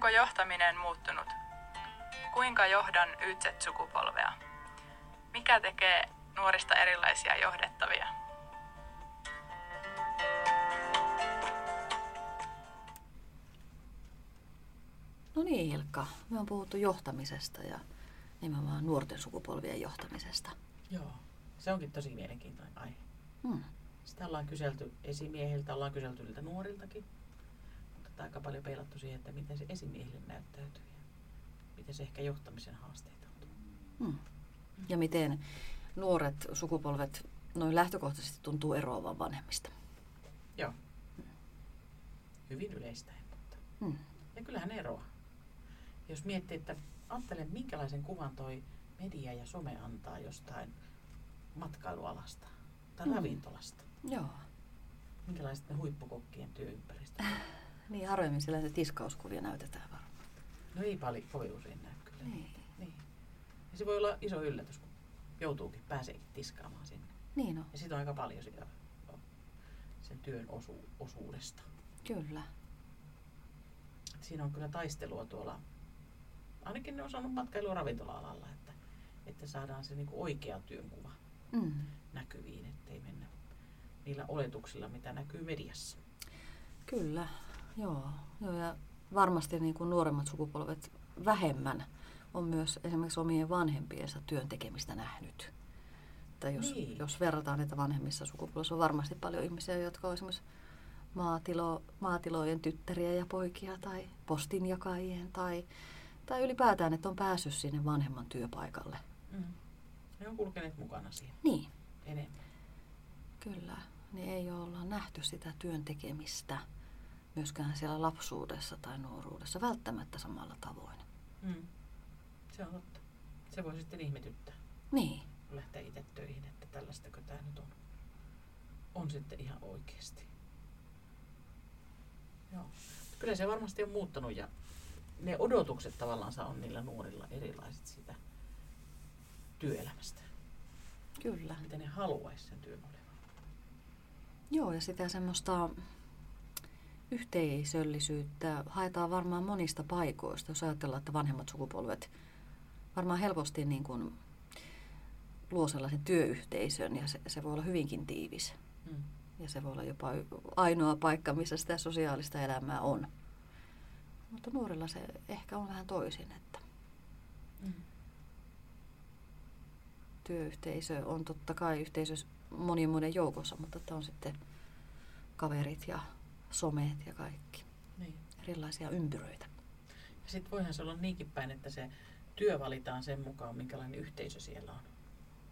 Onko johtaminen muuttunut? Kuinka johdan YZ-sukupolvea? Mikä tekee nuorista erilaisia johdettavia? No niin Ilkka, me on puhuttu johtamisesta ja nimenomaan nuorten sukupolvien johtamisesta. Joo, se onkin tosi mielenkiintoinen aihe. Hmm. Sitä ollaan kyselty esimiehiltä, ollaan kyselty niiltä nuoriltakin, mutta aika paljon peilattu siihen, että miten se esimiehille näyttäytyy ja miten se ehkä johtamisen haasteita on. Hmm. Ja miten nuoret sukupolvet noin lähtökohtaisesti tuntuu eroavan vanhemmista. Joo. Hyvin yleistä, mutta. Hmm. Ja kyllähän eroa. Jos miettii, että ajattelen minkälaisen kuvan toi media ja some antaa jostain matkailualasta tai Mm. ravintolasta. Joo. Minkälaiset ne huippukokkien työympäristö on. Niin harvemmin siellä se tiskauskuvia näytetään varmaan. No ei paljon kovin usein näy kyllä. Niin. Niin. Ja se voi olla iso yllätys, kun joutuukin, pääseekin tiskaamaan sinne. Niin on, Ja siitä on aika paljon sitä, sen työn osu, osuudesta. kyllä. Siinä on kyllä taistelua tuolla, ainakin ne on saanut matkailu- ja ravintola-alalla, että, että saadaan se niinku oikea työnkuva Mm. näkyviin, ettei mennä niillä oletuksilla, mitä näkyy mediassa. Kyllä, joo. joo ja varmasti niin kuin nuoremmat sukupolvet vähemmän on myös esimerkiksi omien vanhempiensa työn tekemistä nähnyt. Tai jos, Niin. jos verrataan, että vanhemmissa sukupolvissa on varmasti paljon ihmisiä, jotka on esimerkiksi maatilo, maatilojen tyttäriä ja poikia tai postinjakajien tai, tai ylipäätään, että on päässyt sinne vanhemman työpaikalle. Mm. Ne on kulkeneet mukana siinä Niin, enemmän. kyllä. Niin ei olla nähty sitä työn tekemistä myöskään siellä lapsuudessa tai nuoruudessa välttämättä samalla tavoin. Mm. Se on totta. Se voi sitten ihmetyttää, Niin, kun lähtee itse töihin, että tällaistako tämä nyt on. On sitten ihan oikeasti. Joo. Kyllä se varmasti on muuttanut ja ne odotukset tavallaan on niillä nuorilla erilaiset sitä työelämästä. kyllä. Miten ne haluaisi sen työn olevan. Joo, ja sitä semmoista yhteisöllisyyttä haetaan varmaan monista paikoista, jos ajatellaan, että vanhemmat sukupolvet varmaan helposti niin kuin luo sellaisen työyhteisön ja se, se voi olla hyvinkin tiivis. Mm. Ja se voi olla jopa ainoa paikka, missä sitä sosiaalista elämää on. Mutta nuorilla se ehkä on vähän toisin, että Mm. työyhteisö on totta kai yhteisö monien muiden joukossa, mutta että on sitten kaverit ja someet ja kaikki. Niin. Erilaisia ympyröitä. Ja sitten voihan se olla niinkin päin, että se työ valitaan sen mukaan, minkälainen yhteisö siellä on.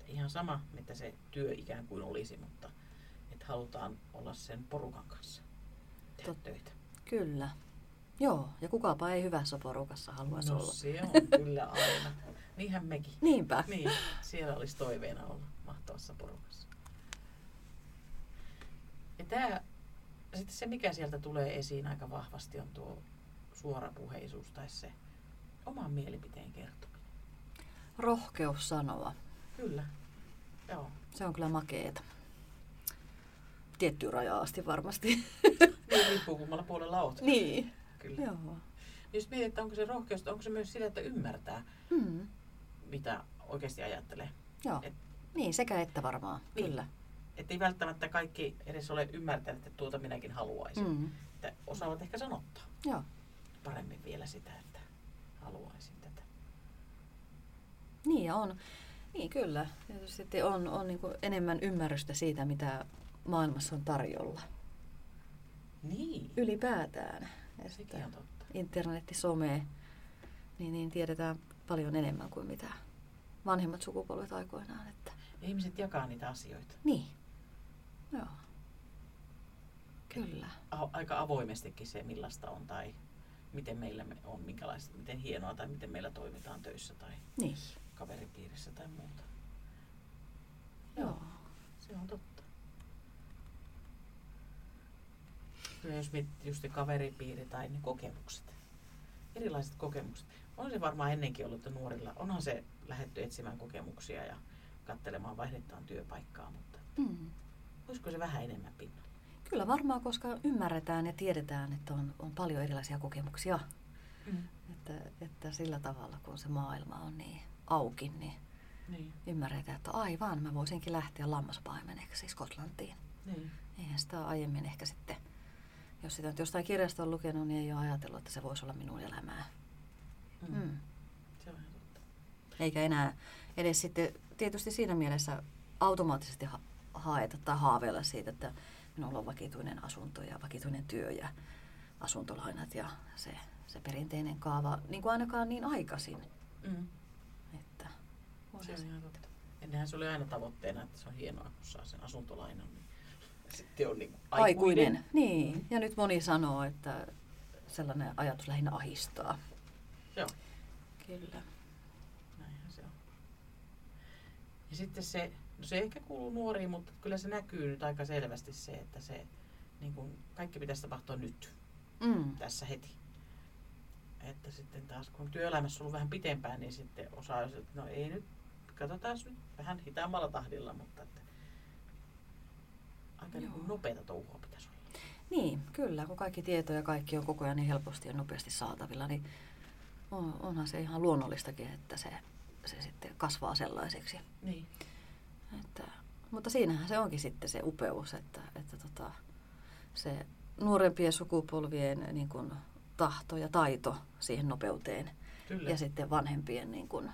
Ihan sama, mitä se työ ikään kuin olisi, mutta että halutaan olla sen porukan kanssa tehdä Tot- töitä. Kyllä. Joo, ja kukapa ei hyvässä porukassa haluaisi no olla. se on kyllä aina. Niinhän mekin. Niinpä. Niin, siellä olisi toiveena olla mahtavassa porukassa. Ja tää, sitten se, mikä sieltä tulee esiin aika vahvasti, on tuo suorapuheisuus tai se oman mielipiteen kertominen. Rohkeus sanoa. Kyllä. Joo. Se on kyllä makeeta. Tiettyyn rajaan asti varmasti. Niin riippuu kummalla puolella oot. niin. Kyllä. Joo. Jos mietit, että onko se rohkeus, onko se myös sitä, että ymmärtää, Mm. mitä oikeasti ajattelee. Joo. Et- Niin, sekä että varmaan. Niin. Kyllä. Että ei välttämättä kaikki edes ole ymmärtäneet, että tuota minäkin haluaisin. Mm. Että osaavat ehkä sanottaa Joo. paremmin vielä sitä, että haluaisin tätä. Niin ja on. Niin kyllä. Sitten on, on niin enemmän ymmärrystä siitä, mitä maailmassa on tarjolla. Niin, Ylipäätään. Sekin on totta. internetti, some, niin, niin tiedetään paljon enemmän kuin mitä vanhemmat sukupolvet aikoinaan. Että, Ja ihmiset jakaa niitä asioita niin. Joo. Kyllä. A- aika avoimestikin se, millaista on tai miten meillä me on, minkälaista, miten hienoa tai miten meillä toimitaan töissä tai Niin. kaveripiirissä tai muuta. Joo. Se on totta. Kyllä jos miettii just kaveripiiri tai ne kokemukset, erilaiset kokemukset. On se varmaan ennenkin ollut, että nuorilla, onhan se lähetty etsimään kokemuksia ja katselemaan vaihdettaan työpaikkaa, mutta Mm. Olisiko se vähän enemmän pinnalla? Kyllä varmaan, koska ymmärretään ja tiedetään, että on, on paljon erilaisia kokemuksia. Mm. Että, että sillä tavalla, kun se maailma on niin auki, niin Niin, ymmärretään, että aivan, mä voisinkin lähteä lammaspaimeneksi Skotlantiin. niin. Eihän sitä aiemmin ehkä sitten, jos sitä nyt jostain kirjasta on lukenut, niin ei ole ajatellut, että se voisi olla minun elämää. Mm. Mm. Se on totta. Eikä enää edes sitten tietysti siinä mielessä automaattisesti haeta tai haaveilla siitä, että minulla on vakituinen asunto ja vakituinen työ ja asuntolainat ja se, se perinteinen kaava, niin kuin ainakaan niin aikaisin. Mm. Että Se on ihan totta. Ennenhän se oli aina tavoitteena, että se on hienoa, kun saa sen asuntolainan. Niin sitten on niin aikuinen. aikuinen. Niin, ja nyt moni sanoo, että sellainen ajatus lähinnä ahistaa. Joo, Kyllä. näinhän se on. Ja sitten se, se ehkä kuuluu nuoriin, mutta kyllä se näkyy nyt aika selvästi se, että se niin kuin, kaikki pitäisi tapahtua nyt, Mm. tässä heti. Että sitten taas kun on työelämässä ollut vähän pitempään, niin sitten osaa, että no ei nyt, katsotaan nyt vähän hitaammalla tahdilla, mutta että aika niin kuin nopeata touhua pitäisi olla. Niin, kyllä. Kun kaikki tieto ja kaikki on koko ajan niin helposti ja nopeasti saatavilla, niin on, onhan se ihan luonnollistakin, että se, se sitten kasvaa sellaiseksi. Niin. Että, mutta siinähän se onkin sitten se upeus, että, että tota, se nuorempien sukupolvien niin kuin, tahto ja taito siihen nopeuteen Kyllä. ja sitten vanhempien niin kuin,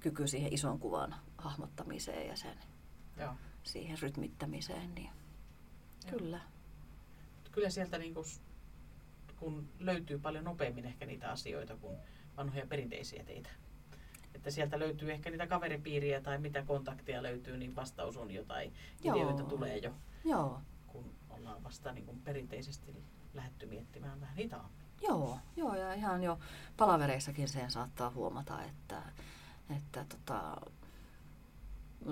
kyky siihen ison kuvan hahmottamiseen ja sen Joo. siihen rytmittämiseen, niin Joo. kyllä. Kyllä sieltä niin kuin, kun löytyy paljon nopeammin ehkä niitä asioita kuin vanhoja perinteisiä teitä. Että sieltä löytyy ehkä niitä kaveripiiriä tai mitä kontakteja löytyy, niin vastaus on jotain. Joo. Ideoita tulee jo, Joo, kun ollaan vasta niin kuin perinteisesti lähdetty miettimään vähän hitaammin. Joo, joo, ja ihan jo palavereissakin sen saattaa huomata, että, että tota,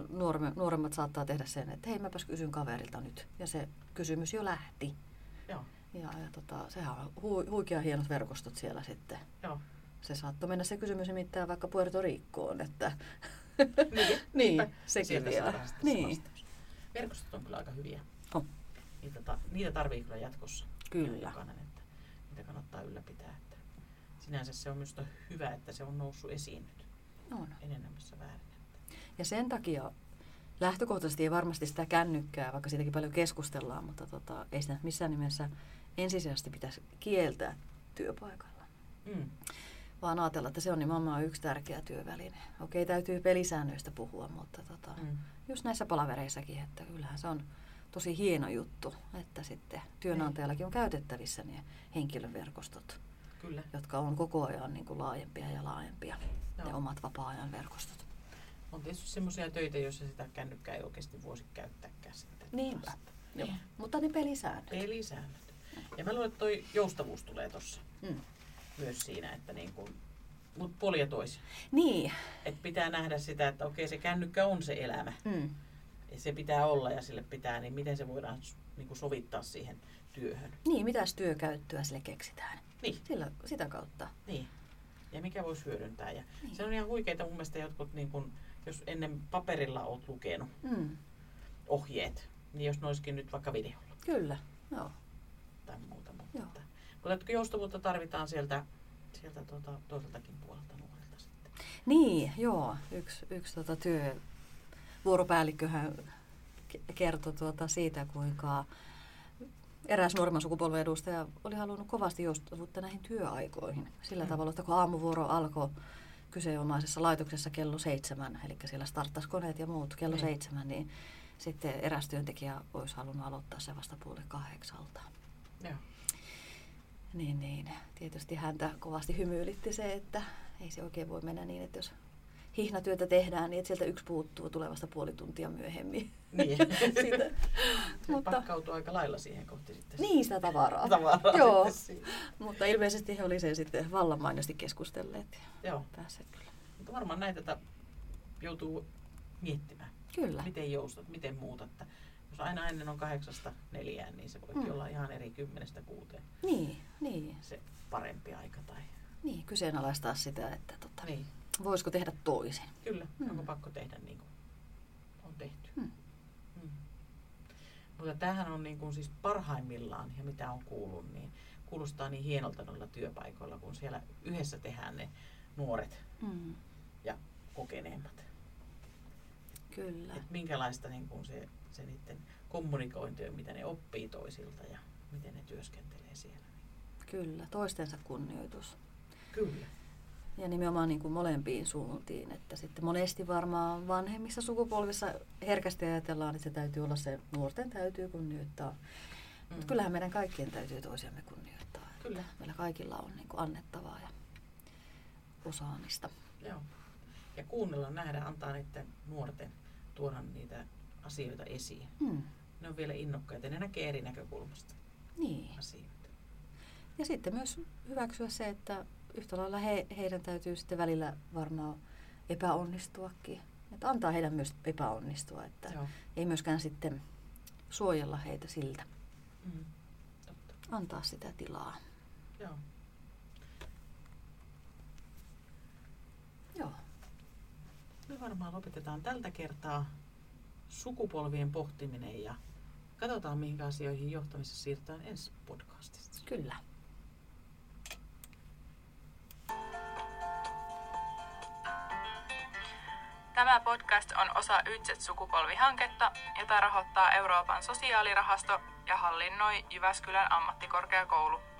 nuorme, nuoremmat saattaa tehdä sen, että hei mäpäs kysyn kaverilta nyt. Ja se kysymys jo lähti. Joo, Ja, ja tota, sehän on hu, huikea hienot verkostot siellä sitten. joo. Se saattoi mennä se kysymys nimittäin vaikka Puerto Ricoon, että Niin, niin, sekin vielä. Niin, vastaus. Verkostot on kyllä aika hyviä. On. Niitä, ta- niitä tarvii kyllä jatkossa. Kyllä. Jokainen, että niitä kannattaa ylläpitää. Että sinänsä se on minusta hyvä, että se on noussut esiin nyt on. enenemässä väärin. Ja sen takia lähtökohtaisesti ei varmasti sitä kännykkää, vaikka siitäkin paljon keskustellaan, mutta tota, ei sitä missään nimessä ensisijaisesti pitäisi kieltää työpaikalla. Mm. Vaan ajatella, että se on nimenomaan yksi tärkeä työväline. Okei, täytyy pelisäännöistä puhua, mutta tota, Mm. just näissä palavereissakin, että kyllähän se on tosi hieno juttu, että sitten työnantajallakin on käytettävissä ne henkilöverkostot, Kyllä. jotka on koko ajan niin kuin laajempia ja laajempia, Joo. ne omat vapaa-ajan verkostot. On tietysti semmoisia töitä, joissa sitä kännykkää ei oikeasti voisi käyttääkään sitten. Niinpä. Joo. Mutta ne pelisäännöt. Pelisäännöt. Ja mä luulen, että toi joustavuus tulee tuossa Mm. Myös siinä, että niin kuin, mut toisin. Niin. Että pitää nähdä sitä, että okei se kännykkä on se elämä. Mm. Ja se pitää olla ja sille pitää, niin miten se voidaan niin kuin sovittaa siihen työhön. Niin, mitäs työkäyttöä sille keksitään? Niin, Sillä, sitä kautta. niin. Ja mikä voisi hyödyntää. Ja Niin. se on ihan huikeita mun mielestä jotkut, niin kun, jos ennen paperilla oot lukenut Mm. ohjeet, niin jos ne olisikin nyt vaikka videolla Kyllä, joo. Mutta, Että joustavuutta tarvitaan sieltä, sieltä tuota, toiseltakin puolelta nuorilta sitten. Niin, joo. Yksi, yksi tota työ, vuoropäällikköhän ke- kertoi tuota siitä, kuinka eräs nuoremman sukupolven edustaja oli halunnut kovasti joustavuutta näihin työaikoihin. Sillä Mm. tavalla, että kun aamuvuoro alkoi kyseenomaisessa laitoksessa kello seitsemän, eli siellä starttasi koneet ja muut kello Mm. seitsemän, niin sitten eräs työntekijä olisi halunnut aloittaa se vasta puoli kahdeksalta. Joo. Niin, niin. Tietysti häntä kovasti hymyilitti se, että ei se oikein voi mennä niin, että jos hihnatyötä tehdään, niin että sieltä yksi puuttuu tulevasta puoli tuntia myöhemmin. Niin. Mutta- pakkautuu aika lailla siihen kohti sitten. Niin, sitä tavaraa. Tavaraa Joo, mutta ilmeisesti he oli sen sitten vallan mainiosti keskustelleet Joo. päässeet kyllä. Mutta varmaan näitä joutuu miettimään. Kyllä, Miten joustat, miten muutat. Jos aina ennen on kahdeksasta neljään, niin se voikin Mm. olla ihan eri kymmenestä kuuteen niin, niin, se parempi aika. Tai... niin, kyseenalaistaa sitä, että tota, Niin, voisiko tehdä toisin. kyllä. Mm. Onko pakko tehdä niin kuin on tehty. Mm. Mm. Mutta tämähän on niin kuin siis parhaimmillaan, ja mitä on kuullut, niin kuulostaa niin hienolta noilla työpaikoilla, kun siellä yhdessä tehdään ne nuoret Mm. ja kokeneemmat. Kyllä. Et minkälaista niin kun se, se niiden kommunikointi on, mitä ne oppii toisilta ja miten ne työskentelee siellä. Kyllä, toistensa kunnioitus. Kyllä. Ja nimenomaan niin kuin molempiin suuntiin. Että sitten monesti varmaan vanhemmissa sukupolvissa herkästi ajatellaan, että se täytyy olla se, nuorten täytyy kunnioittaa. Mm. Mutta kyllähän meidän kaikkien täytyy toisiamme kunnioittaa. että Kyllä. Meillä kaikilla on niin kuin annettavaa ja osaamista. Joo. Ja kuunnella, nähdä, antaa niiden nuorten tuoda niitä asioita esiin. Hmm. Ne on vielä innokkaita, ne näkee eri näkökulmasta Niin. asioita. Ja sitten myös hyväksyä se, että yhtä lailla he, heidän täytyy sitten välillä varmaan epäonnistuakin. Että antaa heidän myös epäonnistua, että Joo. ei myöskään sitten suojella heitä siltä. Mm. Totta. Antaa sitä tilaa. Joo. Me varmaan lopetetaan tältä kertaa sukupolvien pohtiminen ja katsotaan mihin asioihin johtamisessa siirrytään ensi podcastista. Kyllä. Tämä podcast on osa Ytset-sukupolvihanketta, jota rahoittaa Euroopan sosiaalirahasto ja hallinnoi Jyväskylän ammattikorkeakoulu.